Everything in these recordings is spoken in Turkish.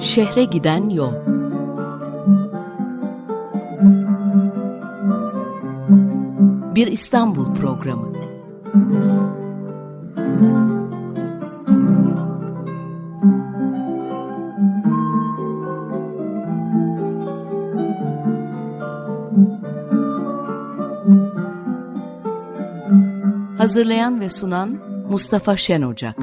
Şehre giden yol. Bir İstanbul programı Hazırlayan ve sunan Mustafa Şen Ocak.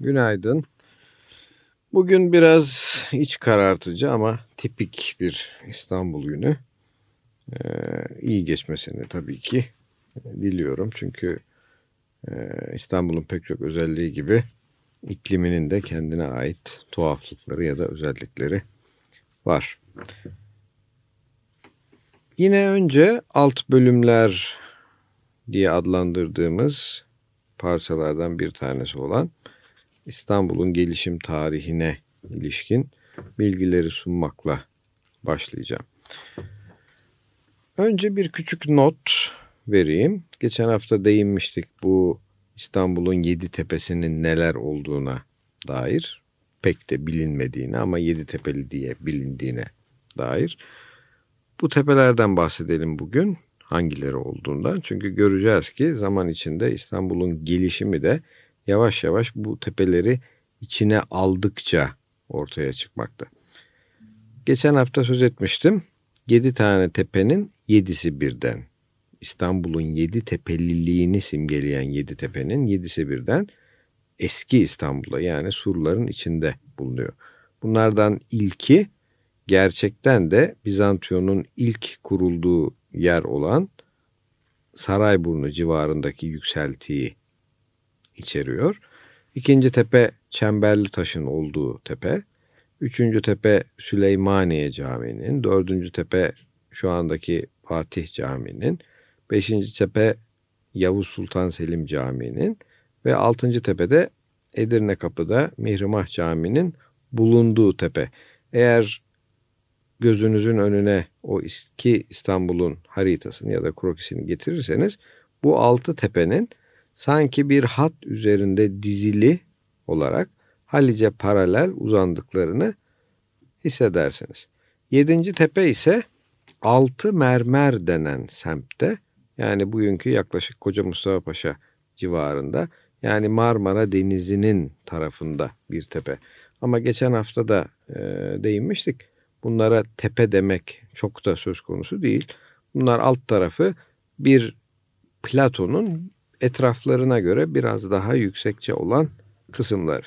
Günaydın. Bugün biraz iç karartıcı ama tipik bir İstanbul günü. Ee, iyi geçmesini tabii ki diliyorum. Çünkü e, İstanbul'un pek çok özelliği gibi ikliminin de kendine ait tuhaflıkları ya da özellikleri var. Yine önce alt bölümler diye adlandırdığımız parçalardan bir tanesi olan İstanbul'un gelişim tarihine ilişkin bilgileri sunmakla başlayacağım. Önce bir küçük not vereyim. Geçen hafta değinmiştik bu İstanbul'un yedi tepesinin neler olduğuna dair pek de bilinmediğine ama yedi tepeli diye bilindiğine dair. Bu tepelerden bahsedelim bugün hangileri olduğundan. Çünkü göreceğiz ki zaman içinde İstanbul'un gelişimi de yavaş yavaş bu tepeleri içine aldıkça ortaya çıkmakta. Geçen hafta söz etmiştim. Yedi tane tepenin yedisi birden İstanbul'un yedi tepeliliğini simgeleyen yedi tepenin yedisi birden eski İstanbul'a yani surların içinde bulunuyor. Bunlardan ilki gerçekten de Bizantiyon'un ilk kurulduğu yer olan Sarayburnu civarındaki yükseltiyi içeriyor. İkinci tepe Çemberli Taş'ın olduğu tepe. Üçüncü tepe Süleymaniye Camii'nin. Dördüncü tepe şu andaki Fatih Camii'nin. Beşinci tepe Yavuz Sultan Selim Camii'nin ve altıncı tepede Edirne Kapı'da Mihrimah Camii'nin bulunduğu tepe. Eğer gözünüzün önüne o eski İstanbul'un haritasını ya da krokisini getirirseniz bu altı tepenin sanki bir hat üzerinde dizili olarak Halice paralel uzandıklarını hissedersiniz. Yedinci tepe ise altı mermer denen semtte yani bugünkü yaklaşık Koca Mustafa Paşa civarında yani Marmara Denizi'nin tarafında bir tepe. Ama geçen hafta da e, değinmiştik. Bunlara tepe demek çok da söz konusu değil. Bunlar alt tarafı bir platonun etraflarına göre biraz daha yüksekçe olan kısımları.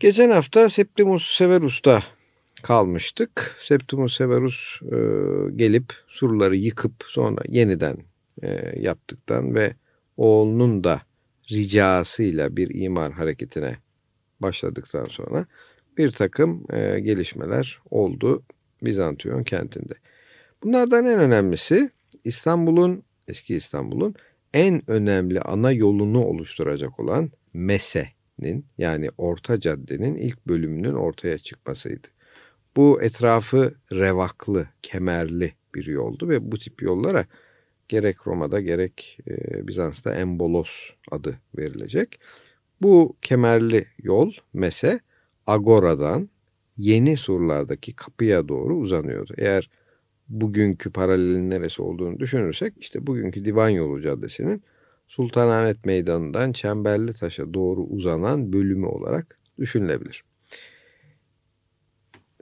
Geçen hafta Septimus Severus'ta kalmıştık. Septimus Severus e, gelip surları yıkıp sonra yeniden e, yaptıktan ve oğlunun da ricasıyla bir imar hareketine başladıktan sonra bir takım e, gelişmeler oldu Bizantiyon kentinde. Bunlardan en önemlisi İstanbul'un, eski İstanbul'un en önemli ana yolunu oluşturacak olan Mese'nin yani Orta Cadde'nin ilk bölümünün ortaya çıkmasıydı. Bu etrafı revaklı, kemerli bir yoldu ve bu tip yollara gerek Roma'da gerek e, Bizans'ta embolos adı verilecek. Bu kemerli yol Mese Agora'dan yeni surlardaki kapıya doğru uzanıyordu. Eğer bugünkü paralelin neresi olduğunu düşünürsek işte bugünkü Divan Yolu Caddesi'nin Sultanahmet Meydanı'ndan Çemberli Taş'a doğru uzanan bölümü olarak düşünülebilir.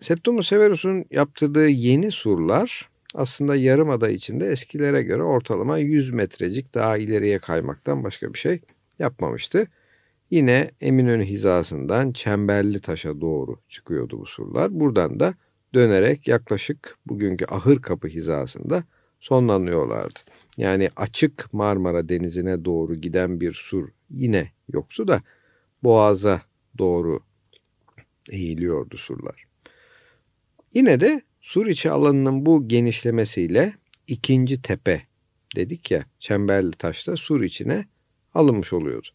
Septimus Severus'un yaptırdığı yeni surlar aslında yarımada içinde eskilere göre ortalama 100 metrecik daha ileriye kaymaktan başka bir şey yapmamıştı. Yine Eminönü hizasından Çemberli Taş'a doğru çıkıyordu bu surlar. Buradan da dönerek yaklaşık bugünkü Ahır Kapı hizasında sonlanıyorlardı. Yani açık Marmara Denizi'ne doğru giden bir sur yine yoktu da Boğaz'a doğru eğiliyordu surlar. Yine de sur içi alanının bu genişlemesiyle ikinci tepe dedik ya Çemberli Taş'ta sur içine alınmış oluyordu.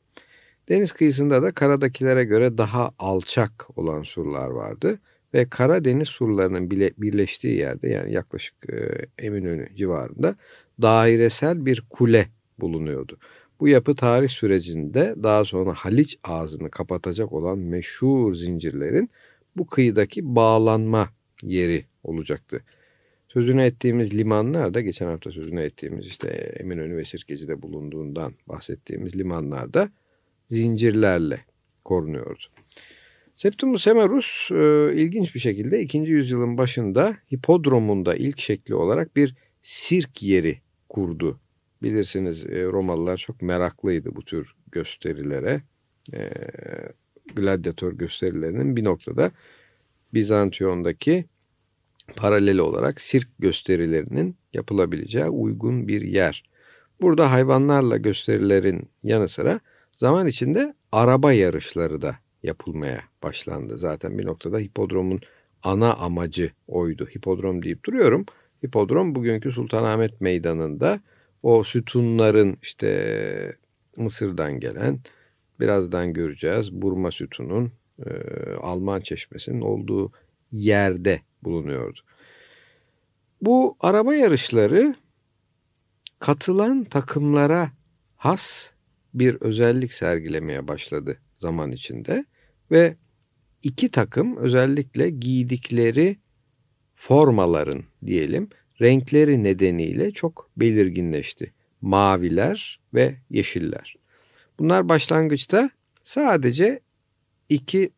Deniz kıyısında da karadakilere göre daha alçak olan surlar vardı ve Karadeniz surlarının bile birleştiği yerde yani yaklaşık e, Eminönü civarında dairesel bir kule bulunuyordu. Bu yapı tarih sürecinde daha sonra Haliç ağzını kapatacak olan meşhur zincirlerin bu kıyıdaki bağlanma yeri olacaktı. Sözünü ettiğimiz limanlar da geçen hafta sözünü ettiğimiz işte Eminönü ve Sirkeci'de bulunduğundan bahsettiğimiz limanlarda zincirlerle korunuyordu. Septimus Severus e, ilginç bir şekilde 2. yüzyılın başında hipodromunda ilk şekli olarak bir sirk yeri kurdu. Bilirsiniz e, Romalılar çok meraklıydı bu tür gösterilere. E, gladyatör gösterilerinin bir noktada Bizantiyon'daki paraleli olarak sirk gösterilerinin yapılabileceği uygun bir yer. Burada hayvanlarla gösterilerin yanı sıra zaman içinde araba yarışları da yapılmaya başlandı. Zaten bir noktada hipodromun ana amacı oydu. Hipodrom deyip duruyorum. Hipodrom bugünkü Sultanahmet Meydanı'nda o sütunların işte Mısır'dan gelen birazdan göreceğiz Burma sütunun e, Alman çeşmesinin olduğu yerde bulunuyordu. Bu araba yarışları katılan takımlara has bir özellik sergilemeye başladı zaman içinde ve iki takım özellikle giydikleri formaların diyelim renkleri nedeniyle çok belirginleşti. Maviler ve yeşiller. Bunlar başlangıçta sadece iki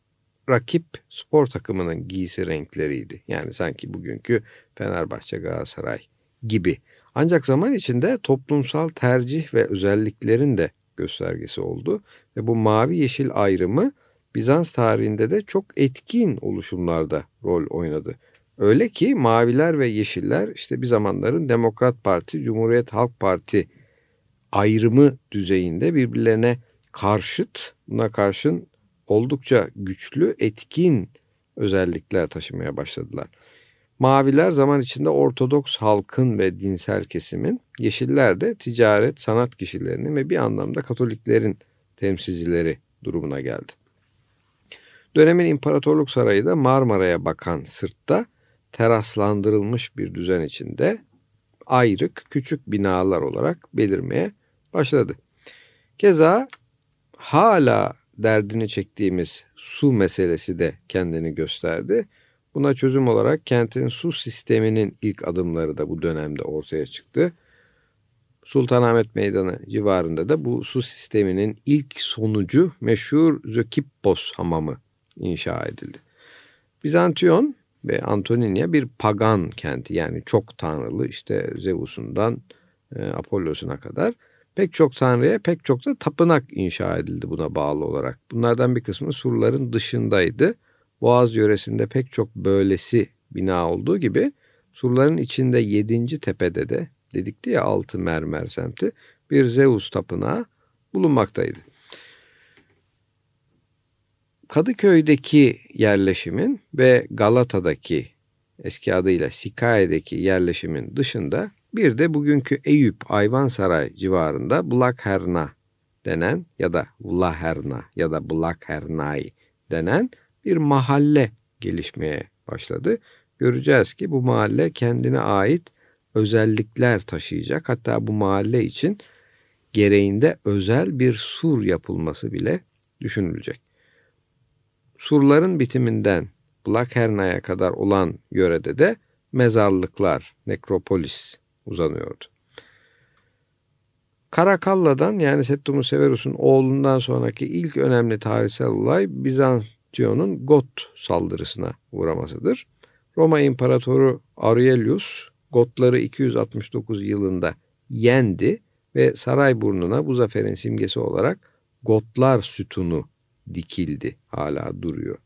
rakip spor takımının giysi renkleriydi. Yani sanki bugünkü Fenerbahçe Galatasaray gibi. Ancak zaman içinde toplumsal tercih ve özelliklerin de göstergesi oldu ve bu mavi yeşil ayrımı Bizans tarihinde de çok etkin oluşumlarda rol oynadı. Öyle ki maviler ve yeşiller işte bir zamanların Demokrat Parti, Cumhuriyet Halk Parti ayrımı düzeyinde birbirlerine karşıt, buna karşın oldukça güçlü, etkin özellikler taşımaya başladılar. Maviler zaman içinde Ortodoks halkın ve dinsel kesimin, yeşiller de ticaret, sanat kişilerinin ve bir anlamda Katoliklerin temsilcileri durumuna geldi. Dönemin İmparatorluk Sarayı da Marmara'ya bakan sırtta teraslandırılmış bir düzen içinde ayrık küçük binalar olarak belirmeye başladı. Keza hala derdini çektiğimiz su meselesi de kendini gösterdi. Buna çözüm olarak kentin su sisteminin ilk adımları da bu dönemde ortaya çıktı. Sultanahmet Meydanı civarında da bu su sisteminin ilk sonucu meşhur Zökippos hamamı inşa edildi. Bizantiyon ve Antoninia bir pagan kenti yani çok tanrılı işte Zeus'undan e, Apollos'una kadar pek çok tanrıya pek çok da tapınak inşa edildi buna bağlı olarak. Bunlardan bir kısmı surların dışındaydı. Boğaz yöresinde pek çok böylesi bina olduğu gibi surların içinde 7. tepede de dedikti ya altı mermer semti bir Zeus tapınağı bulunmaktaydı. Kadıköy'deki yerleşimin ve Galata'daki eski adıyla Sikaye'deki yerleşimin dışında bir de bugünkü Eyüp Ayvansaray civarında Blakherna denen ya da Vlaherna ya da Blakhernay denen bir mahalle gelişmeye başladı. Göreceğiz ki bu mahalle kendine ait özellikler taşıyacak. Hatta bu mahalle için gereğinde özel bir sur yapılması bile düşünülecek. Surların bitiminden Blakherna'ya kadar olan yörede de mezarlıklar, nekropolis uzanıyordu. Karakalla'dan yani Septimus Severus'un oğlundan sonraki ilk önemli tarihsel olay Bizantiyon'un Got saldırısına uğramasıdır. Roma İmparatoru Aurelius Gotları 269 yılında yendi ve Sarayburnu'na bu zaferin simgesi olarak Gotlar sütunu dikildi. Hala duruyor.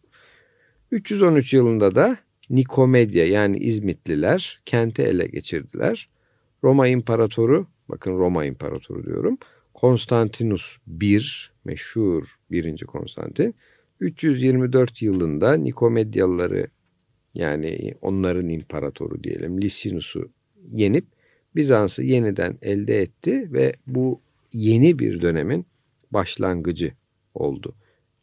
313 yılında da Nikomedya yani İzmitliler kenti ele geçirdiler. Roma İmparatoru, bakın Roma İmparatoru diyorum, Konstantinus I, meşhur 1. Konstantin, 324 yılında Nikomedyalıları yani onların imparatoru diyelim Lisinus'u yenip Bizans'ı yeniden elde etti ve bu yeni bir dönemin başlangıcı oldu.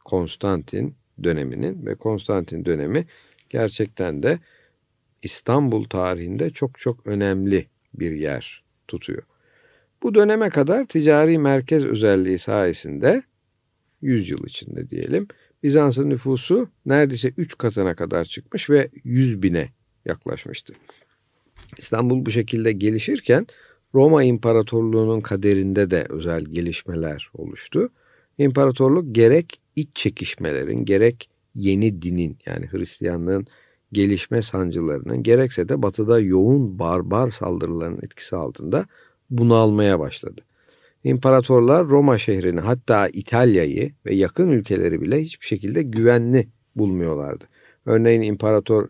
Konstantin döneminin ve Konstantin dönemi gerçekten de İstanbul tarihinde çok çok önemli bir yer tutuyor. Bu döneme kadar ticari merkez özelliği sayesinde 100 yıl içinde diyelim Bizans'ın nüfusu neredeyse 3 katına kadar çıkmış ve 100 bine yaklaşmıştı. İstanbul bu şekilde gelişirken Roma İmparatorluğu'nun kaderinde de özel gelişmeler oluştu. İmparatorluk gerek iç çekişmelerin gerek yeni dinin yani Hristiyanlığın gelişme sancılarının gerekse de batıda yoğun barbar saldırıların etkisi altında bunalmaya başladı. İmparatorlar Roma şehrini hatta İtalya'yı ve yakın ülkeleri bile hiçbir şekilde güvenli bulmuyorlardı. Örneğin İmparator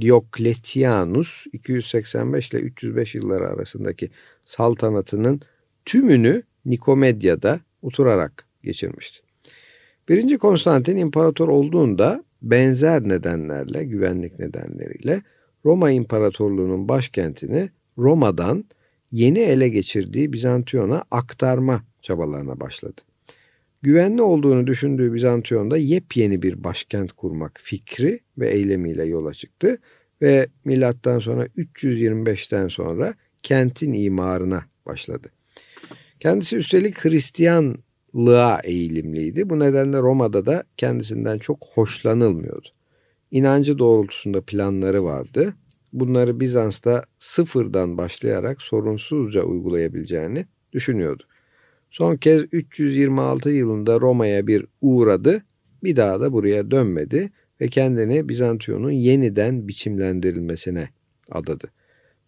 Diocletianus 285 ile 305 yılları arasındaki saltanatının tümünü Nikomedia'da oturarak geçirmişti. Birinci Konstantin imparator olduğunda benzer nedenlerle, güvenlik nedenleriyle Roma İmparatorluğu'nun başkentini Roma'dan yeni ele geçirdiği Bizantiyon'a aktarma çabalarına başladı. Güvenli olduğunu düşündüğü Bizantiyon'da yepyeni bir başkent kurmak fikri ve eylemiyle yola çıktı ve milattan sonra 325'ten sonra kentin imarına başladı. Kendisi üstelik Hristiyanlığa eğilimliydi. Bu nedenle Roma'da da kendisinden çok hoşlanılmıyordu. İnancı doğrultusunda planları vardı. Bunları Bizans'ta sıfırdan başlayarak sorunsuzca uygulayabileceğini düşünüyordu. Son kez 326 yılında Roma'ya bir uğradı, bir daha da buraya dönmedi ve kendini Bizantiyon'un yeniden biçimlendirilmesine adadı.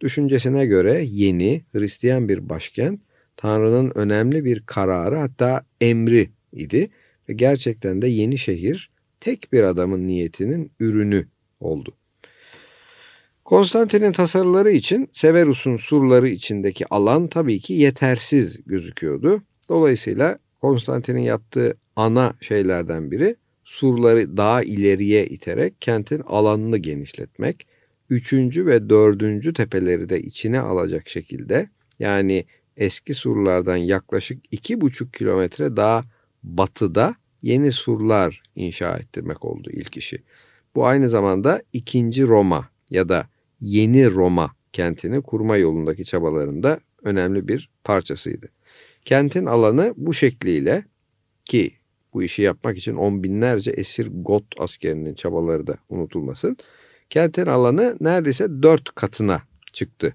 Düşüncesine göre yeni Hristiyan bir başkent Tanrı'nın önemli bir kararı hatta emri idi ve gerçekten de yeni şehir tek bir adamın niyetinin ürünü oldu. Konstantin'in tasarıları için Severus'un surları içindeki alan tabii ki yetersiz gözüküyordu. Dolayısıyla Konstantin'in yaptığı ana şeylerden biri surları daha ileriye iterek kentin alanını genişletmek, üçüncü ve dördüncü tepeleri de içine alacak şekilde yani eski surlardan yaklaşık iki buçuk kilometre daha batıda yeni surlar inşa ettirmek oldu ilk işi. Bu aynı zamanda ikinci Roma ya da yeni Roma kentini kurma yolundaki çabalarında önemli bir parçasıydı. Kentin alanı bu şekliyle ki bu işi yapmak için on binlerce esir Got askerinin çabaları da unutulmasın. Kentin alanı neredeyse dört katına çıktı.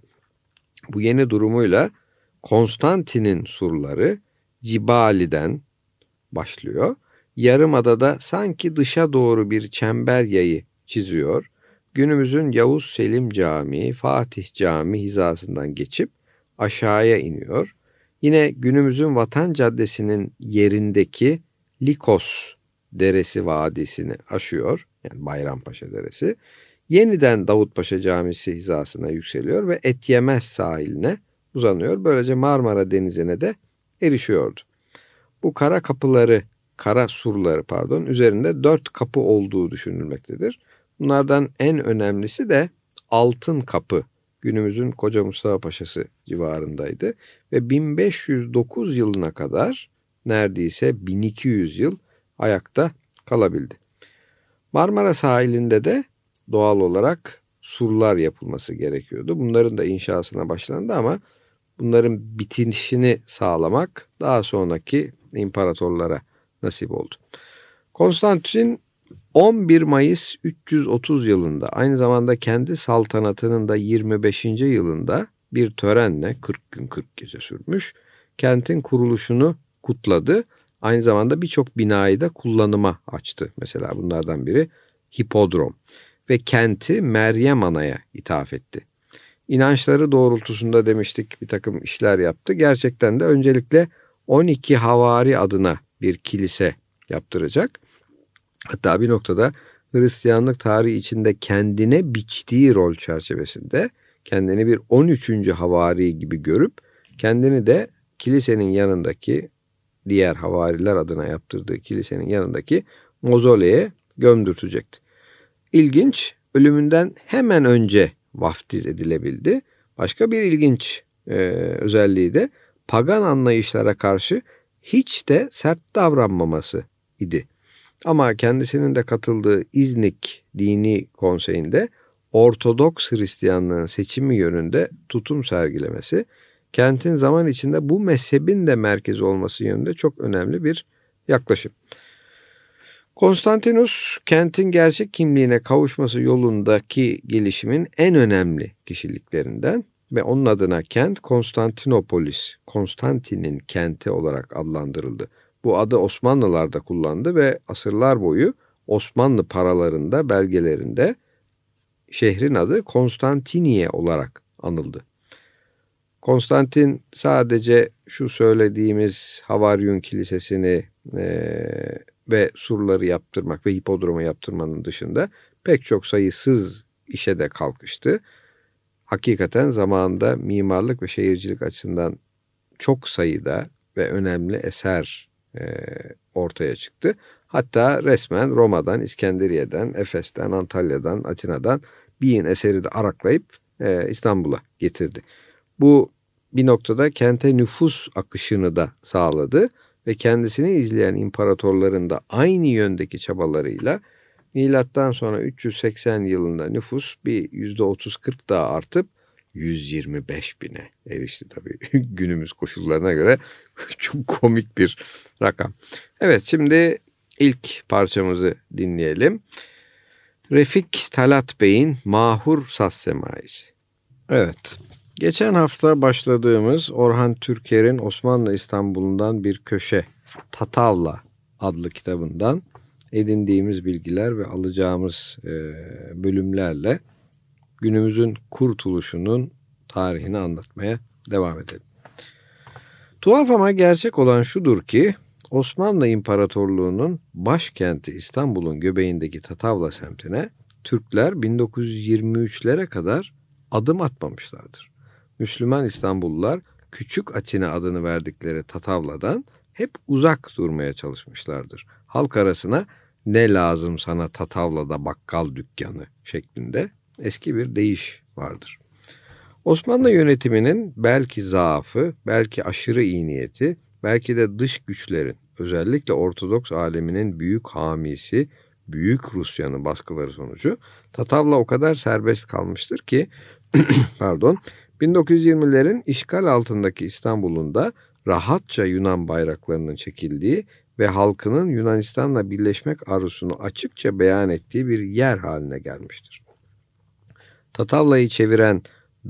Bu yeni durumuyla Konstantin'in surları Cibali'den başlıyor. Yarımadada sanki dışa doğru bir çember yayı çiziyor. Günümüzün Yavuz Selim Camii, Fatih Camii hizasından geçip aşağıya iniyor. Yine günümüzün Vatan Caddesi'nin yerindeki Likos Deresi Vadisi'ni aşıyor. Yani Bayrampaşa Deresi. Yeniden Davutpaşa Camisi hizasına yükseliyor ve Etyemez sahiline uzanıyor. Böylece Marmara Denizi'ne de erişiyordu. Bu kara kapıları, kara surları pardon üzerinde dört kapı olduğu düşünülmektedir. Bunlardan en önemlisi de Altın Kapı günümüzün Koca Mustafa Paşası civarındaydı ve 1509 yılına kadar neredeyse 1200 yıl ayakta kalabildi. Marmara sahilinde de doğal olarak surlar yapılması gerekiyordu. Bunların da inşasına başlandı ama bunların bitişini sağlamak daha sonraki imparatorlara nasip oldu. Konstantin 11 Mayıs 330 yılında aynı zamanda kendi saltanatının da 25. yılında bir törenle 40 gün 40 gece sürmüş kentin kuruluşunu kutladı. Aynı zamanda birçok binayı da kullanıma açtı. Mesela bunlardan biri hipodrom ve kenti Meryem Ana'ya ithaf etti. İnançları doğrultusunda demiştik bir takım işler yaptı. Gerçekten de öncelikle 12 havari adına bir kilise yaptıracak. Hatta bir noktada Hristiyanlık tarihi içinde kendine biçtiği rol çerçevesinde kendini bir 13. havari gibi görüp kendini de kilisenin yanındaki diğer havariler adına yaptırdığı kilisenin yanındaki mozoleye gömdürtecekti. İlginç, ölümünden hemen önce vaftiz edilebildi. Başka bir ilginç e, özelliği de pagan anlayışlara karşı hiç de sert davranmaması idi. Ama kendisinin de katıldığı İznik Dini Konseyi'nde Ortodoks Hristiyanlığın seçimi yönünde tutum sergilemesi, kentin zaman içinde bu mezhebin de merkezi olması yönünde çok önemli bir yaklaşım. Konstantinus kentin gerçek kimliğine kavuşması yolundaki gelişimin en önemli kişiliklerinden ve onun adına kent Konstantinopolis, Konstantin'in kenti olarak adlandırıldı. Bu adı Osmanlılar da kullandı ve asırlar boyu Osmanlı paralarında, belgelerinde şehrin adı Konstantiniye olarak anıldı. Konstantin sadece şu söylediğimiz Havaryun Kilisesi'ni e, ve surları yaptırmak ve hipodromu yaptırmanın dışında pek çok sayısız işe de kalkıştı. Hakikaten zamanında mimarlık ve şehircilik açısından çok sayıda ve önemli eser e, ortaya çıktı. Hatta resmen Roma'dan, İskenderiye'den, Efes'ten, Antalya'dan, Atina'dan bin eseri de araklayıp e, İstanbul'a getirdi. Bu bir noktada kente nüfus akışını da sağladı ve kendisini izleyen imparatorların da aynı yöndeki çabalarıyla milattan sonra 380 yılında nüfus bir %30-40 daha artıp 125 bine erişti tabii günümüz koşullarına göre çok komik bir rakam. Evet şimdi ilk parçamızı dinleyelim. Refik Talat Bey'in Mahur Saz. Evet Geçen hafta başladığımız Orhan Türker'in Osmanlı İstanbul'undan bir köşe Tatavla adlı kitabından edindiğimiz bilgiler ve alacağımız e, bölümlerle günümüzün kurtuluşunun tarihini anlatmaya devam edelim. Tuhaf ama gerçek olan şudur ki Osmanlı İmparatorluğu'nun başkenti İstanbul'un göbeğindeki Tatavla semtine Türkler 1923'lere kadar adım atmamışlardır. Müslüman İstanbullular Küçük Atina adını verdikleri Tatavla'dan hep uzak durmaya çalışmışlardır. Halk arasına ne lazım sana Tatavla'da bakkal dükkanı şeklinde eski bir deyiş vardır. Osmanlı yönetiminin belki zaafı, belki aşırı iyi niyeti, belki de dış güçlerin, özellikle Ortodoks aleminin büyük hamisi, Büyük Rusya'nın baskıları sonucu Tatavla o kadar serbest kalmıştır ki pardon 1920'lerin işgal altındaki İstanbul'un da rahatça Yunan bayraklarının çekildiği ve halkının Yunanistan'la birleşmek arzusunu açıkça beyan ettiği bir yer haline gelmiştir. Tatavla'yı çeviren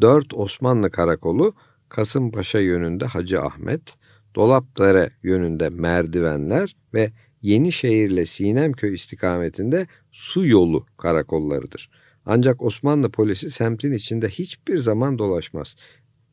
dört Osmanlı karakolu Kasımpaşa yönünde Hacı Ahmet, Dolapdere yönünde Merdivenler ve Yenişehir ile Sinemköy istikametinde Su Yolu karakollarıdır. Ancak Osmanlı polisi semtin içinde hiçbir zaman dolaşmaz.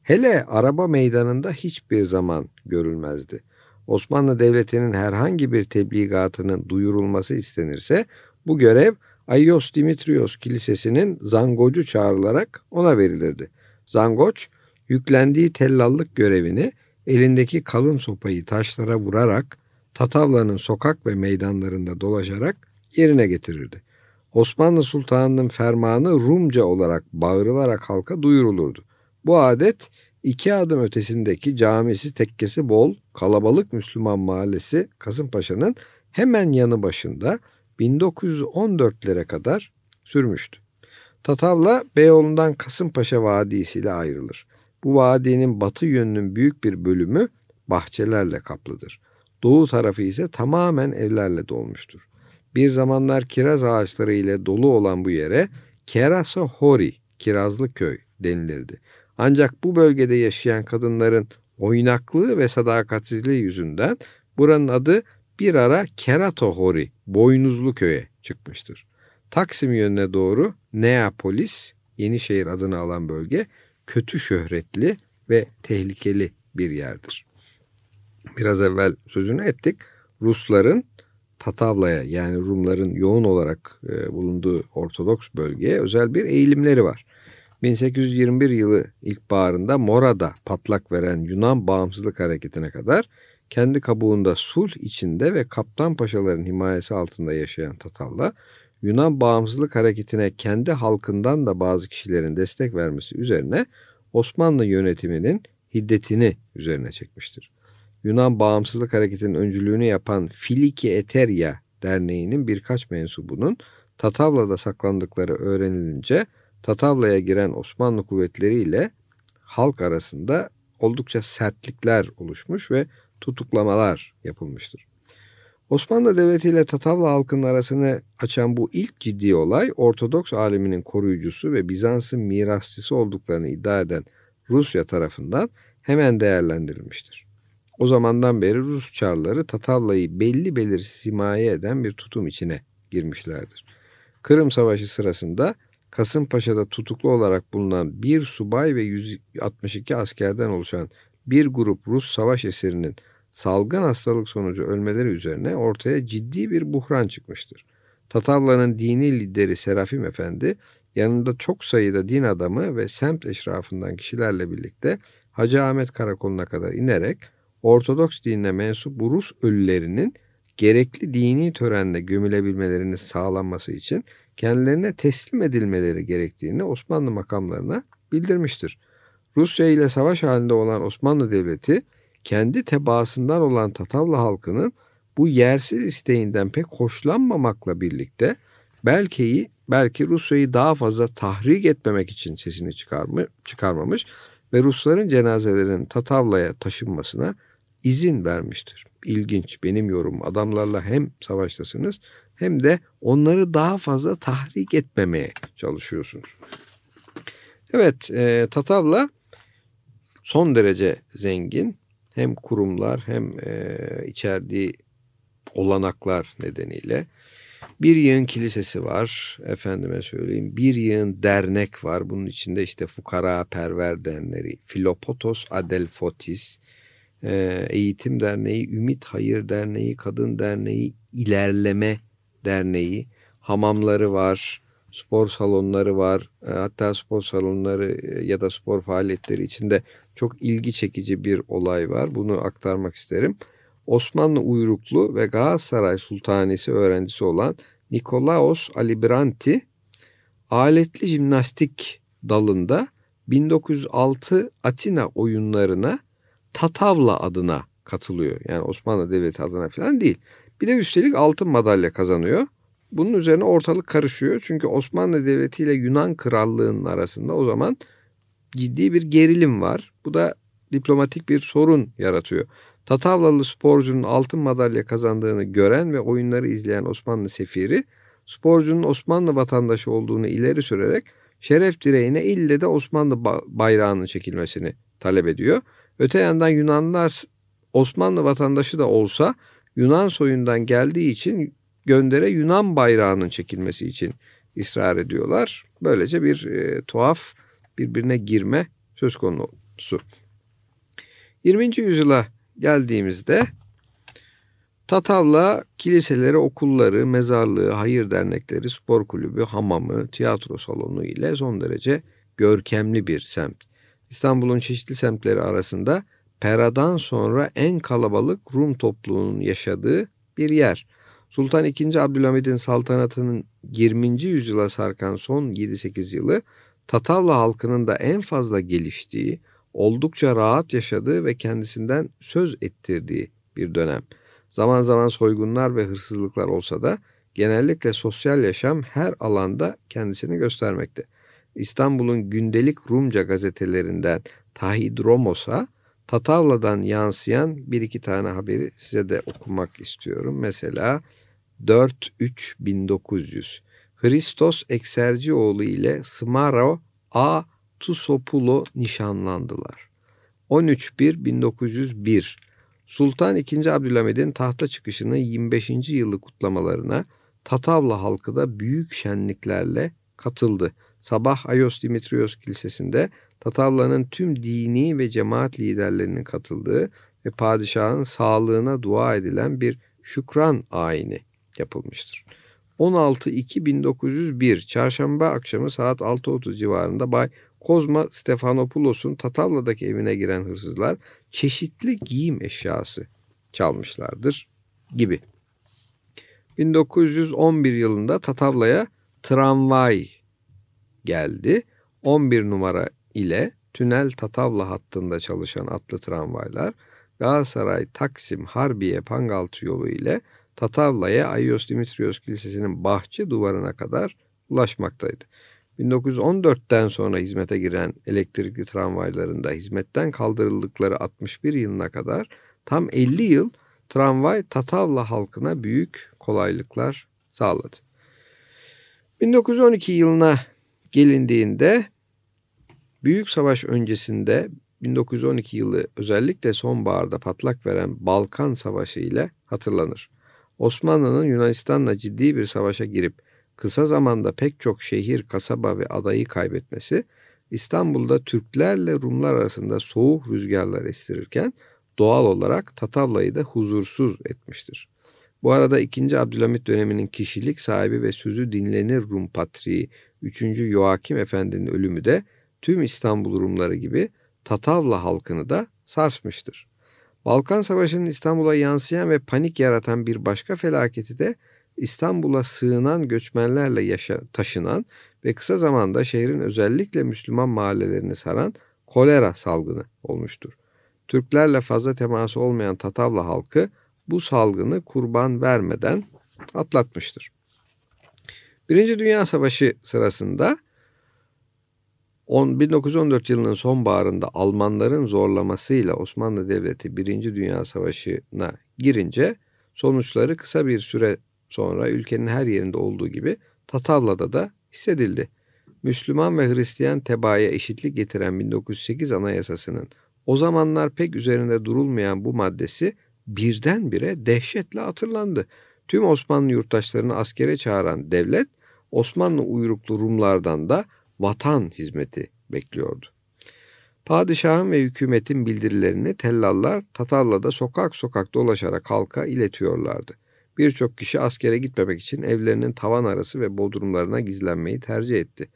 Hele araba meydanında hiçbir zaman görülmezdi. Osmanlı Devleti'nin herhangi bir tebligatının duyurulması istenirse bu görev Ayos Dimitrios Kilisesi'nin zangocu çağrılarak ona verilirdi. Zangoç yüklendiği tellallık görevini elindeki kalın sopayı taşlara vurarak Tatavla'nın sokak ve meydanlarında dolaşarak yerine getirirdi. Osmanlı Sultanı'nın fermanı Rumca olarak bağırılarak halka duyurulurdu. Bu adet iki adım ötesindeki camisi tekkesi bol kalabalık Müslüman mahallesi Kasımpaşa'nın hemen yanı başında 1914'lere kadar sürmüştü. Tatavla Beyoğlu'ndan Kasımpaşa Vadisi ile ayrılır. Bu vadinin batı yönünün büyük bir bölümü bahçelerle kaplıdır. Doğu tarafı ise tamamen evlerle dolmuştur. Bir zamanlar kiraz ağaçları ile dolu olan bu yere Kerasa Hori, Kirazlı Köy denilirdi. Ancak bu bölgede yaşayan kadınların oynaklığı ve sadakatsizliği yüzünden buranın adı bir ara Keratohori, Boynuzlu Köy'e çıkmıştır. Taksim yönüne doğru Neapolis, Yenişehir adını alan bölge kötü şöhretli ve tehlikeli bir yerdir. Biraz evvel sözünü ettik. Rusların Tatavla'ya yani Rumların yoğun olarak e, bulunduğu Ortodoks bölgeye özel bir eğilimleri var. 1821 yılı ilkbaharında Mora'da patlak veren Yunan bağımsızlık hareketine kadar kendi kabuğunda sulh içinde ve kaptan paşaların himayesi altında yaşayan Tatavla, Yunan bağımsızlık hareketine kendi halkından da bazı kişilerin destek vermesi üzerine Osmanlı yönetiminin hiddetini üzerine çekmiştir. Yunan Bağımsızlık Hareketi'nin öncülüğünü yapan Filiki Eteria Derneği'nin birkaç mensubunun Tatavla'da saklandıkları öğrenilince Tatavla'ya giren Osmanlı kuvvetleriyle halk arasında oldukça sertlikler oluşmuş ve tutuklamalar yapılmıştır. Osmanlı Devleti ile Tatavla halkının arasını açan bu ilk ciddi olay Ortodoks aleminin koruyucusu ve Bizans'ın mirasçısı olduklarını iddia eden Rusya tarafından hemen değerlendirilmiştir. O zamandan beri Rus çarları Tatavla'yı belli belirsiz himaye eden bir tutum içine girmişlerdir. Kırım Savaşı sırasında Kasımpaşa'da tutuklu olarak bulunan bir subay ve 162 askerden oluşan bir grup Rus savaş esirinin salgın hastalık sonucu ölmeleri üzerine ortaya ciddi bir buhran çıkmıştır. Tatavla'nın dini lideri Serafim Efendi yanında çok sayıda din adamı ve semt eşrafından kişilerle birlikte Hacı Ahmet Karakolu'na kadar inerek Ortodoks dinine mensup Rus ölülerinin gerekli dini törenle gömülebilmelerinin sağlanması için kendilerine teslim edilmeleri gerektiğini Osmanlı makamlarına bildirmiştir. Rusya ile savaş halinde olan Osmanlı Devleti kendi tebaasından olan Tatavla halkının bu yersiz isteğinden pek hoşlanmamakla birlikte belki belki Rusya'yı daha fazla tahrik etmemek için sesini çıkarma, çıkarmamış ve Rusların cenazelerinin Tatavla'ya taşınmasına izin vermiştir. İlginç benim yorum. Adamlarla hem savaştasınız hem de onları daha fazla tahrik etmemeye çalışıyorsunuz. Evet, e, Tatavla son derece zengin. Hem kurumlar hem e, içerdiği olanaklar nedeniyle. Bir yığın kilisesi var, efendime söyleyeyim. Bir yığın dernek var. Bunun içinde işte Fukara Perver Derneği, Filopotos Adelfotis, e, Eğitim Derneği, Ümit Hayır Derneği, Kadın Derneği, İlerleme Derneği, hamamları var, spor salonları var. E, hatta spor salonları e, ya da spor faaliyetleri içinde çok ilgi çekici bir olay var. Bunu aktarmak isterim. Osmanlı uyruklu ve Galatasaray Sultanisi öğrencisi olan Nikolaos Alibranti aletli jimnastik dalında 1906 Atina oyunlarına Tatavla adına katılıyor. Yani Osmanlı Devleti adına falan değil. Bir de üstelik altın madalya kazanıyor. Bunun üzerine ortalık karışıyor. Çünkü Osmanlı Devleti ile Yunan Krallığı'nın arasında o zaman ciddi bir gerilim var. Bu da diplomatik bir sorun yaratıyor. Tatavlalı sporcunun altın madalya kazandığını gören ve oyunları izleyen Osmanlı sefiri sporcunun Osmanlı vatandaşı olduğunu ileri sürerek şeref direğine ille de Osmanlı bayrağının çekilmesini talep ediyor. Öte yandan Yunanlılar Osmanlı vatandaşı da olsa Yunan soyundan geldiği için göndere Yunan bayrağının çekilmesi için ısrar ediyorlar. Böylece bir e, tuhaf birbirine girme söz konusu. 20. yüzyıla geldiğimizde Tatavla kiliseleri, okulları, mezarlığı, hayır dernekleri, spor kulübü, hamamı, tiyatro salonu ile son derece görkemli bir semt. İstanbul'un çeşitli semtleri arasında Pera'dan sonra en kalabalık Rum topluluğunun yaşadığı bir yer. Sultan II. Abdülhamid'in saltanatının 20. yüzyıla sarkan son 7-8 yılı Tatavla halkının da en fazla geliştiği, oldukça rahat yaşadığı ve kendisinden söz ettirdiği bir dönem. Zaman zaman soygunlar ve hırsızlıklar olsa da genellikle sosyal yaşam her alanda kendisini göstermekte. İstanbul'un gündelik Rumca gazetelerinden Tahidromos'a Tatavla'dan yansıyan bir iki tane haberi size de okumak istiyorum. Mesela 4-3-1900 Hristos Eksercioğlu ile Smaro A. Tusopulo nişanlandılar. 13-1-1901 Sultan II. Abdülhamid'in tahta çıkışının 25. yılı kutlamalarına Tatavla halkı da büyük şenliklerle katıldı. Sabah Ayos Dimitrios Kilisesi'nde Tatavla'nın tüm dini ve cemaat liderlerinin katıldığı ve padişahın sağlığına dua edilen bir şükran ayini yapılmıştır. 16-2-1901 çarşamba akşamı saat 6.30 civarında Bay Kozma Stefanopoulos'un Tatavla'daki evine giren hırsızlar çeşitli giyim eşyası çalmışlardır gibi. 1911 yılında Tatavla'ya tramvay geldi. 11 numara ile Tünel Tatavla hattında çalışan atlı tramvaylar Galatasaray, Taksim, Harbiye, Pangaltı yolu ile Tatavla'ya Ayos Dimitrios Kilisesi'nin bahçe duvarına kadar ulaşmaktaydı. 1914'ten sonra hizmete giren elektrikli tramvaylarında hizmetten kaldırıldıkları 61 yılına kadar tam 50 yıl tramvay Tatavla halkına büyük kolaylıklar sağladı. 1912 yılına gelindiğinde Büyük Savaş öncesinde 1912 yılı özellikle sonbaharda patlak veren Balkan Savaşı ile hatırlanır. Osmanlı'nın Yunanistan'la ciddi bir savaşa girip kısa zamanda pek çok şehir, kasaba ve adayı kaybetmesi İstanbul'da Türklerle Rumlar arasında soğuk rüzgarlar estirirken doğal olarak Tatavla'yı da huzursuz etmiştir. Bu arada 2. Abdülhamit döneminin kişilik sahibi ve sözü dinlenir Rum patriği 3. Joakim Efendi'nin ölümü de tüm İstanbul Rumları gibi Tatavla halkını da sarsmıştır. Balkan Savaşı'nın İstanbul'a yansıyan ve panik yaratan bir başka felaketi de İstanbul'a sığınan göçmenlerle yaşa, taşınan ve kısa zamanda şehrin özellikle Müslüman mahallelerini saran kolera salgını olmuştur. Türklerle fazla teması olmayan Tatavla halkı bu salgını kurban vermeden atlatmıştır. Birinci Dünya Savaşı sırasında 1914 yılının sonbaharında Almanların zorlamasıyla Osmanlı Devleti Birinci Dünya Savaşı'na girince sonuçları kısa bir süre sonra ülkenin her yerinde olduğu gibi Tatavla'da da hissedildi. Müslüman ve Hristiyan tebaaya eşitlik getiren 1908 Anayasası'nın o zamanlar pek üzerinde durulmayan bu maddesi birdenbire dehşetle hatırlandı. Tüm Osmanlı yurttaşlarını askere çağıran devlet Osmanlı uyruklu Rumlardan da vatan hizmeti bekliyordu. Padişahın ve hükümetin bildirilerini tellallar Tatarla'da sokak sokak dolaşarak halka iletiyorlardı. Birçok kişi askere gitmemek için evlerinin tavan arası ve bodrumlarına gizlenmeyi tercih etti.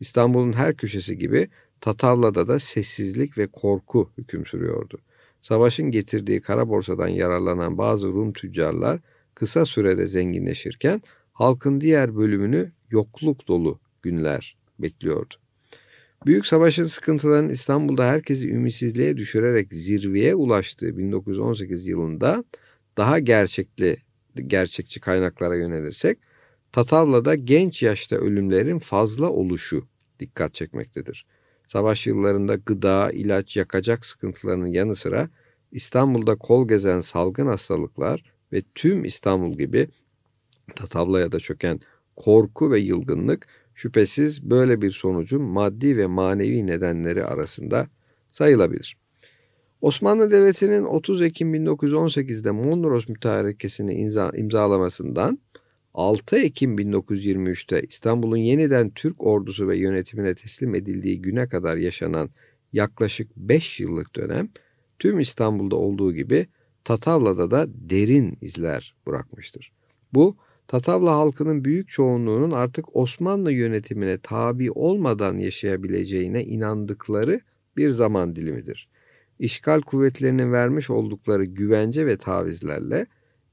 İstanbul'un her köşesi gibi Tatavla'da da sessizlik ve korku hüküm sürüyordu. Savaşın getirdiği kara borsadan yararlanan bazı Rum tüccarlar kısa sürede zenginleşirken halkın diğer bölümünü yokluk dolu günler bekliyordu. Büyük savaşın sıkıntılarının İstanbul'da herkesi ümitsizliğe düşürerek zirveye ulaştığı 1918 yılında daha gerçekli gerçekçi kaynaklara yönelirsek Tatavla'da genç yaşta ölümlerin fazla oluşu dikkat çekmektedir. Savaş yıllarında gıda, ilaç, yakacak sıkıntılarının yanı sıra İstanbul'da kol gezen salgın hastalıklar ve tüm İstanbul gibi Tatavla'ya da çöken korku ve yılgınlık şüphesiz böyle bir sonucun maddi ve manevi nedenleri arasında sayılabilir. Osmanlı Devleti'nin 30 Ekim 1918'de Mondros Mütarekesini imza, imzalamasından 6 Ekim 1923'te İstanbul'un yeniden Türk ordusu ve yönetimine teslim edildiği güne kadar yaşanan yaklaşık 5 yıllık dönem tüm İstanbul'da olduğu gibi Tatavla'da da derin izler bırakmıştır. Bu Tatavla halkının büyük çoğunluğunun artık Osmanlı yönetimine tabi olmadan yaşayabileceğine inandıkları bir zaman dilimidir. İşgal kuvvetlerinin vermiş oldukları güvence ve tavizlerle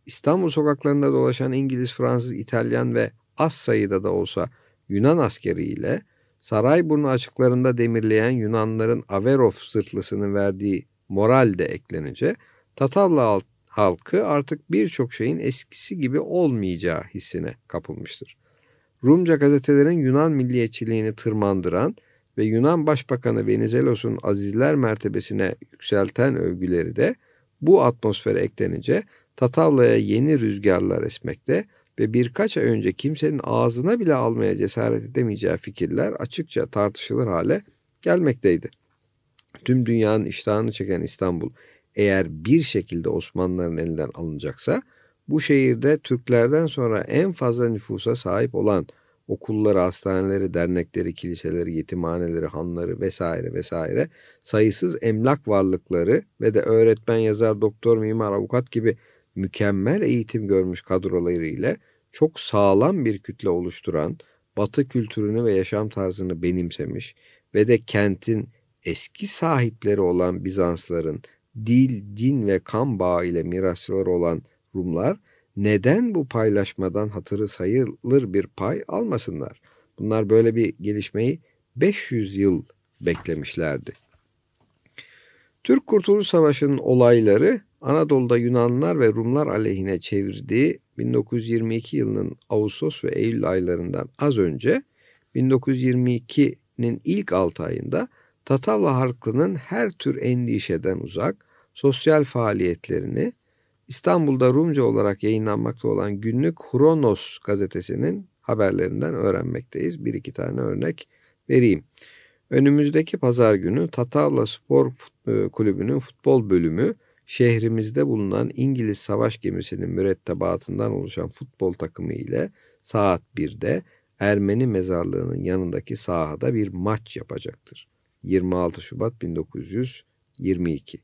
İstanbul sokaklarında dolaşan İngiliz, Fransız, İtalyan ve az sayıda da olsa Yunan askeriyle Sarayburnu açıklarında demirleyen Yunanların Averov sırtlısının verdiği moral de eklenince Tatavla halkı artık birçok şeyin eskisi gibi olmayacağı hissine kapılmıştır. Rumca gazetelerin Yunan milliyetçiliğini tırmandıran ve Yunan Başbakanı Venizelos'un azizler mertebesine yükselten övgüleri de bu atmosfere eklenince Tatavla'ya yeni rüzgarlar esmekte ve birkaç ay önce kimsenin ağzına bile almaya cesaret edemeyeceği fikirler açıkça tartışılır hale gelmekteydi. Tüm dünyanın iştahını çeken İstanbul eğer bir şekilde Osmanlıların elinden alınacaksa bu şehirde Türklerden sonra en fazla nüfusa sahip olan okulları, hastaneleri, dernekleri, kiliseleri, yetimhaneleri, hanları vesaire vesaire sayısız emlak varlıkları ve de öğretmen, yazar, doktor, mimar, avukat gibi mükemmel eğitim görmüş kadroları ile çok sağlam bir kütle oluşturan, batı kültürünü ve yaşam tarzını benimsemiş ve de kentin eski sahipleri olan Bizansların dil, din ve kan bağı ile mirasçıları olan Rumlar neden bu paylaşmadan hatırı sayılır bir pay almasınlar? Bunlar böyle bir gelişmeyi 500 yıl beklemişlerdi. Türk Kurtuluş Savaşı'nın olayları Anadolu'da Yunanlılar ve Rumlar aleyhine çevirdiği 1922 yılının Ağustos ve Eylül aylarından az önce 1922'nin ilk 6 ayında Tatavla halkının her tür endişeden uzak sosyal faaliyetlerini İstanbul'da Rumca olarak yayınlanmakta olan günlük Kronos gazetesinin haberlerinden öğrenmekteyiz. Bir iki tane örnek vereyim. Önümüzdeki pazar günü Tatavla Spor e, Kulübü'nün futbol bölümü şehrimizde bulunan İngiliz savaş gemisinin mürettebatından oluşan futbol takımı ile saat 1'de Ermeni mezarlığının yanındaki sahada bir maç yapacaktır. 26 Şubat 1922.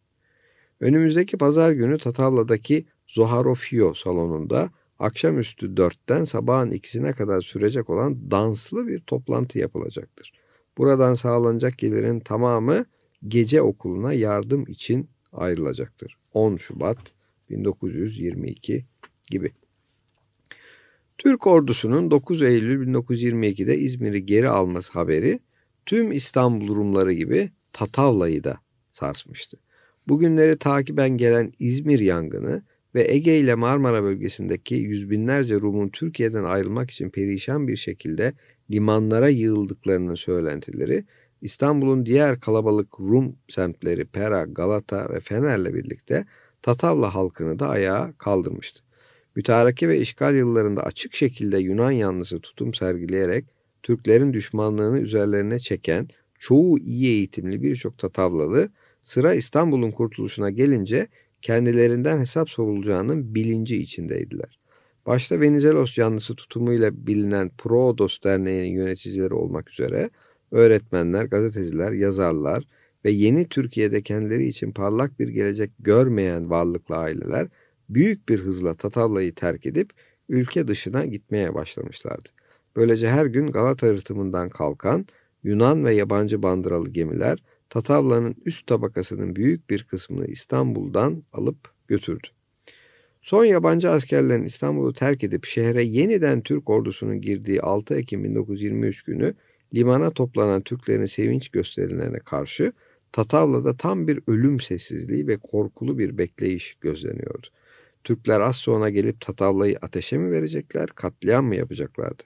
Önümüzdeki pazar günü Tatavla'daki Zoharofio salonunda akşamüstü 4'ten sabahın ikisine kadar sürecek olan danslı bir toplantı yapılacaktır. Buradan sağlanacak gelirin tamamı gece okuluna yardım için ayrılacaktır. 10 Şubat 1922 gibi. Türk ordusunun 9 Eylül 1922'de İzmir'i geri alması haberi tüm İstanbul Rumları gibi Tatavla'yı da sarsmıştı. Bugünleri takiben gelen İzmir yangını ve Ege ile Marmara bölgesindeki yüz binlerce Rum'un Türkiye'den ayrılmak için perişan bir şekilde limanlara yığıldıklarının söylentileri İstanbul'un diğer kalabalık Rum semtleri Pera, Galata ve Fener'le birlikte Tatavla halkını da ayağa kaldırmıştı. Mütareke ve işgal yıllarında açık şekilde Yunan yanlısı tutum sergileyerek Türklerin düşmanlığını üzerlerine çeken çoğu iyi eğitimli birçok Tatavlalı sıra İstanbul'un kurtuluşuna gelince kendilerinden hesap sorulacağının bilinci içindeydiler. Başta Venizelos yanlısı tutumuyla bilinen Proodos Derneği'nin yöneticileri olmak üzere öğretmenler, gazeteciler, yazarlar ve yeni Türkiye'de kendileri için parlak bir gelecek görmeyen varlıklı aileler büyük bir hızla Tatavla'yı terk edip ülke dışına gitmeye başlamışlardı. Böylece her gün Galata rıhtımından kalkan Yunan ve yabancı bandıralı gemiler Tatavla'nın üst tabakasının büyük bir kısmını İstanbul'dan alıp götürdü. Son yabancı askerlerin İstanbul'u terk edip şehre yeniden Türk ordusunun girdiği 6 Ekim 1923 günü limana toplanan Türklerin sevinç gösterilerine karşı Tatavla'da tam bir ölüm sessizliği ve korkulu bir bekleyiş gözleniyordu. Türkler az sonra gelip Tatavla'yı ateşe mi verecekler, katliam mı yapacaklardı?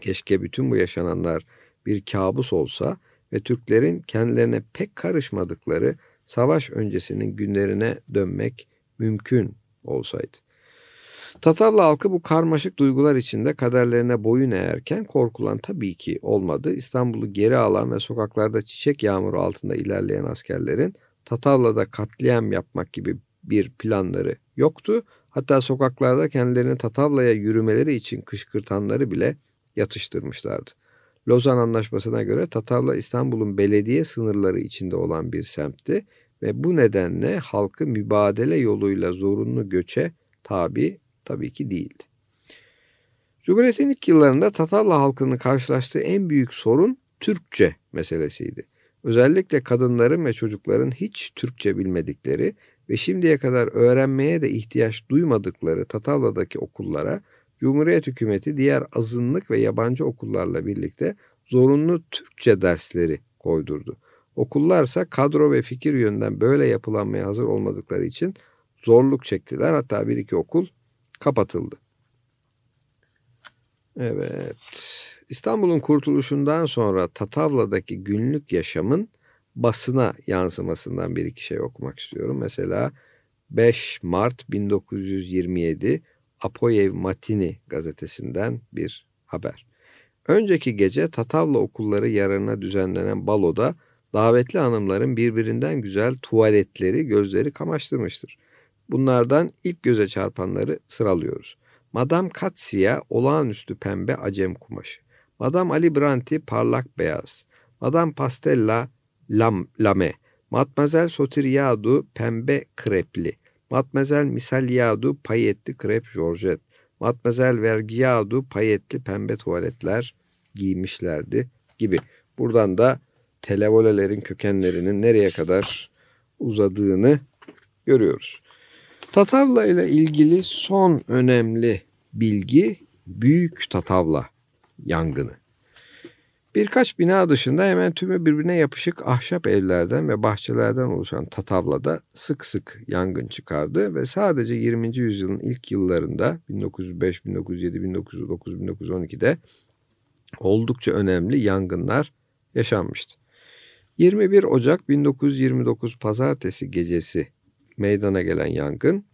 Keşke bütün bu yaşananlar bir kabus olsa ve Türklerin kendilerine pek karışmadıkları savaş öncesinin günlerine dönmek mümkün olsaydı. Tatarlı halkı bu karmaşık duygular içinde kaderlerine boyun eğerken korkulan tabii ki olmadı. İstanbul'u geri alan ve sokaklarda çiçek yağmuru altında ilerleyen askerlerin Tatarla'da katliam yapmak gibi bir planları yoktu. Hatta sokaklarda kendilerini Tatavla'ya yürümeleri için kışkırtanları bile yatıştırmışlardı. Lozan Anlaşması'na göre Tatarla İstanbul'un belediye sınırları içinde olan bir semtti ve bu nedenle halkı mübadele yoluyla zorunlu göçe tabi tabii ki değildi. Cumhuriyet'in ilk yıllarında Tatarla halkının karşılaştığı en büyük sorun Türkçe meselesiydi. Özellikle kadınların ve çocukların hiç Türkçe bilmedikleri ve şimdiye kadar öğrenmeye de ihtiyaç duymadıkları Tatavla'daki okullara Cumhuriyet hükümeti diğer azınlık ve yabancı okullarla birlikte zorunlu Türkçe dersleri koydurdu. Okullarsa kadro ve fikir yönden böyle yapılanmaya hazır olmadıkları için zorluk çektiler. Hatta bir iki okul kapatıldı. Evet. İstanbul'un kurtuluşundan sonra Tatavla'daki günlük yaşamın basına yansımasından bir iki şey okumak istiyorum. Mesela 5 Mart 1927 Apoyev Matini gazetesinden bir haber. Önceki gece Tatavla okulları yararına düzenlenen baloda davetli hanımların birbirinden güzel tuvaletleri gözleri kamaştırmıştır. Bunlardan ilk göze çarpanları sıralıyoruz. Madame Katsia olağanüstü pembe acem kumaşı. Madame Ali Branti parlak beyaz. Madame Pastella lam, lame. Matmazel Sotiriadu pembe krepli. Matmazel Misaliadu payetli krep Georgette. Matmazel Vergiadu payetli pembe tuvaletler giymişlerdi gibi. Buradan da televolelerin kökenlerinin nereye kadar uzadığını görüyoruz. Tatavla ile ilgili son önemli bilgi Büyük Tatavla yangını. Birkaç bina dışında hemen tümü birbirine yapışık ahşap evlerden ve bahçelerden oluşan Tatavla'da sık sık yangın çıkardı ve sadece 20. yüzyılın ilk yıllarında 1905, 1907, 1909, 1912'de oldukça önemli yangınlar yaşanmıştı. 21 Ocak 1929 Pazartesi gecesi meydana gelen yangın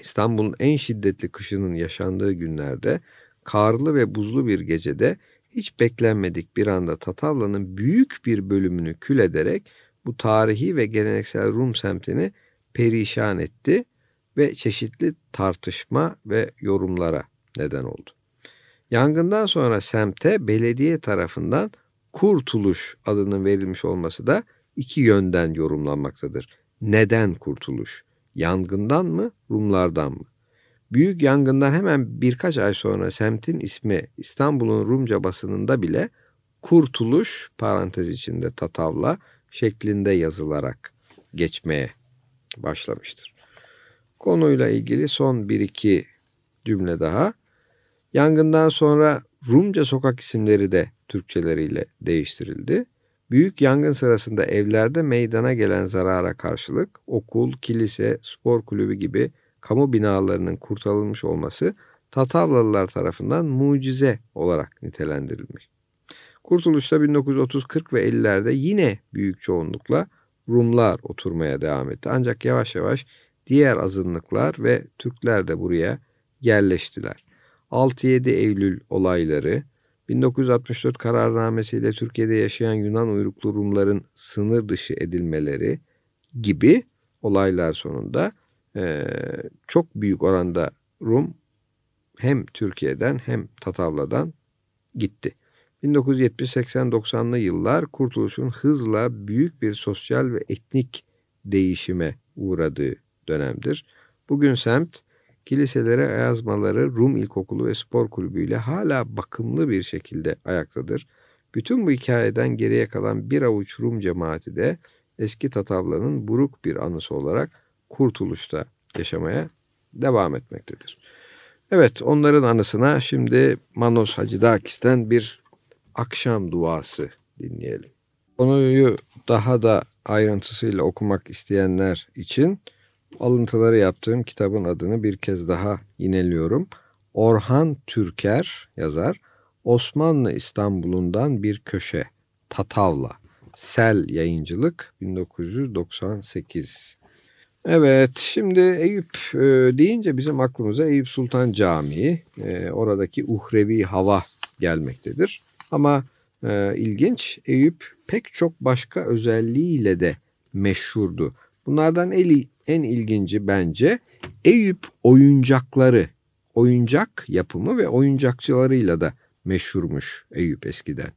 İstanbul'un en şiddetli kışının yaşandığı günlerde karlı ve buzlu bir gecede hiç beklenmedik bir anda Tatavla'nın büyük bir bölümünü kül ederek bu tarihi ve geleneksel Rum semtini perişan etti ve çeşitli tartışma ve yorumlara neden oldu. Yangından sonra semte belediye tarafından Kurtuluş adının verilmiş olması da iki yönden yorumlanmaktadır. Neden kurtuluş? Yangından mı, Rumlardan mı? Büyük yangından hemen birkaç ay sonra semtin ismi İstanbul'un Rumca basınında bile Kurtuluş parantez içinde Tatavla şeklinde yazılarak geçmeye başlamıştır. Konuyla ilgili son bir iki cümle daha. Yangından sonra Rumca sokak isimleri de Türkçeleriyle değiştirildi. Büyük yangın sırasında evlerde meydana gelen zarara karşılık okul, kilise, spor kulübü gibi kamu binalarının kurtarılmış olması Tatavlalılar tarafından mucize olarak nitelendirilmiş. Kurtuluşta 1930-40 ve 50'lerde yine büyük çoğunlukla Rumlar oturmaya devam etti. Ancak yavaş yavaş diğer azınlıklar ve Türkler de buraya yerleştiler. 6-7 Eylül olayları, 1964 kararnamesiyle Türkiye'de yaşayan Yunan uyruklu Rumların sınır dışı edilmeleri gibi olaylar sonunda e, çok büyük oranda Rum hem Türkiye'den hem Tatavla'dan gitti. 1970-80-90'lı yıllar kurtuluşun hızla büyük bir sosyal ve etnik değişime uğradığı dönemdir. Bugün semt kiliselere yazmaları Rum İlkokulu ve Spor Kulübü ile hala bakımlı bir şekilde ayaktadır. Bütün bu hikayeden geriye kalan bir avuç Rum cemaati de eski Tatavla'nın buruk bir anısı olarak Kurtuluş'ta yaşamaya devam etmektedir. Evet onların anısına şimdi Manos Hacıdakis'ten bir akşam duası dinleyelim. Konuyu daha da ayrıntısıyla okumak isteyenler için alıntıları yaptığım kitabın adını bir kez daha yineliyorum. Orhan Türker yazar. Osmanlı İstanbul'undan bir köşe. Tatavla. Sel Yayıncılık 1998. Evet şimdi Eyüp e, deyince bizim aklımıza Eyüp Sultan Camii, e, oradaki uhrevi hava gelmektedir. Ama e, ilginç Eyüp pek çok başka özelliğiyle de meşhurdu. Bunlardan eli, en ilginci bence Eyüp oyuncakları, oyuncak yapımı ve oyuncakçılarıyla da meşhurmuş Eyüp eskiden.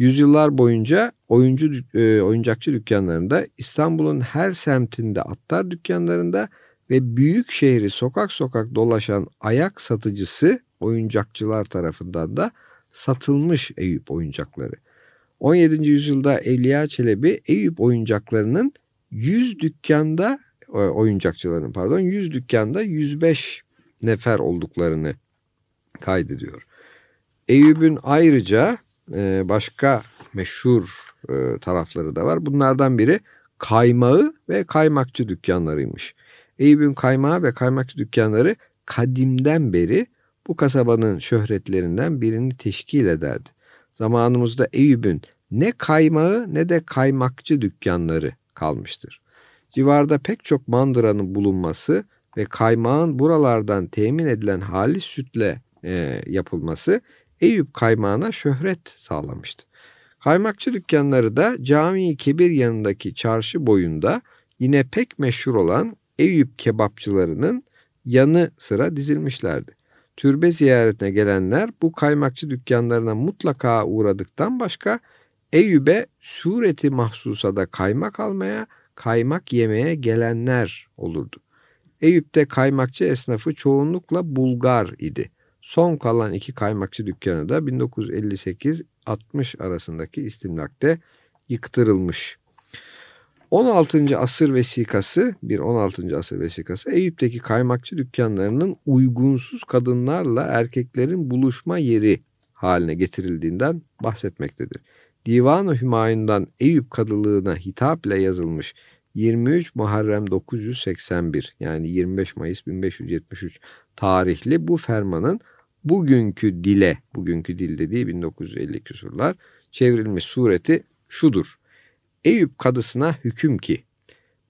Yüzyıllar boyunca oyuncu e, oyuncakçı dükkanlarında, İstanbul'un her semtinde attar dükkanlarında ve büyük şehri sokak sokak dolaşan ayak satıcısı oyuncakçılar tarafından da satılmış Eyüp oyuncakları. 17. yüzyılda Evliya Çelebi Eyüp oyuncaklarının 100 dükkanda e, oyuncakçıların pardon 100 dükkanda 105 nefer olduklarını kaydediyor. Eyüp'ün ayrıca e, başka meşhur e, tarafları da var. Bunlardan biri kaymağı ve kaymakçı dükkanlarıymış. Eyüp'ün kaymağı ve kaymakçı dükkanları kadimden beri bu kasabanın şöhretlerinden birini teşkil ederdi. Zamanımızda Eyüp'ün ne kaymağı ne de kaymakçı dükkanları kalmıştır. Civarda pek çok mandıranın bulunması ve kaymağın buralardan temin edilen halis sütle e, yapılması Eyüp kaymağına şöhret sağlamıştı. Kaymakçı dükkanları da Cami-i Kebir yanındaki çarşı boyunda yine pek meşhur olan Eyüp kebapçılarının yanı sıra dizilmişlerdi. Türbe ziyaretine gelenler bu kaymakçı dükkanlarına mutlaka uğradıktan başka Eyüp'e sureti mahsusada kaymak almaya, kaymak yemeye gelenler olurdu. Eyüp'te kaymakçı esnafı çoğunlukla Bulgar idi. Son kalan iki kaymakçı dükkanı da 1958-60 arasındaki istimlakte yıktırılmış. 16. asır vesikası, bir 16. asır vesikası Eyüp'teki kaymakçı dükkanlarının uygunsuz kadınlarla erkeklerin buluşma yeri haline getirildiğinden bahsetmektedir. Divan-ı Hümayun'dan Eyüp Kadılığına hitap ile yazılmış 23 Muharrem 981 yani 25 Mayıs 1573 tarihli bu fermanın bugünkü dile, bugünkü dil dediği 1950 küsurlar çevrilmiş sureti şudur. Eyüp kadısına hüküm ki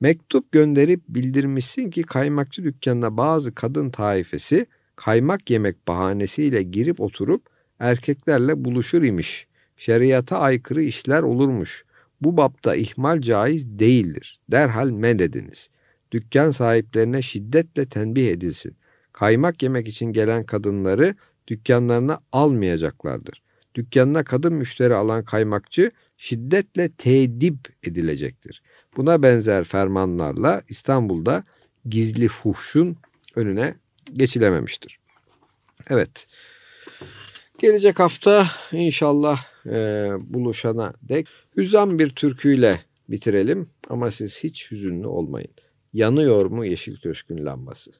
mektup gönderip bildirmişsin ki kaymakçı dükkanına bazı kadın taifesi kaymak yemek bahanesiyle girip oturup erkeklerle buluşur imiş. Şeriata aykırı işler olurmuş. Bu bapta ihmal caiz değildir. Derhal men ediniz. Dükkan sahiplerine şiddetle tenbih edilsin. Kaymak yemek için gelen kadınları dükkanlarına almayacaklardır. Dükkanına kadın müşteri alan kaymakçı şiddetle tedip edilecektir. Buna benzer fermanlarla İstanbul'da gizli fuhşun önüne geçilememiştir. Evet. Gelecek hafta inşallah e, buluşana dek hüzan bir türküyle bitirelim ama siz hiç hüzünlü olmayın. Yanıyor mu Yeşil Köşk'ün lambası?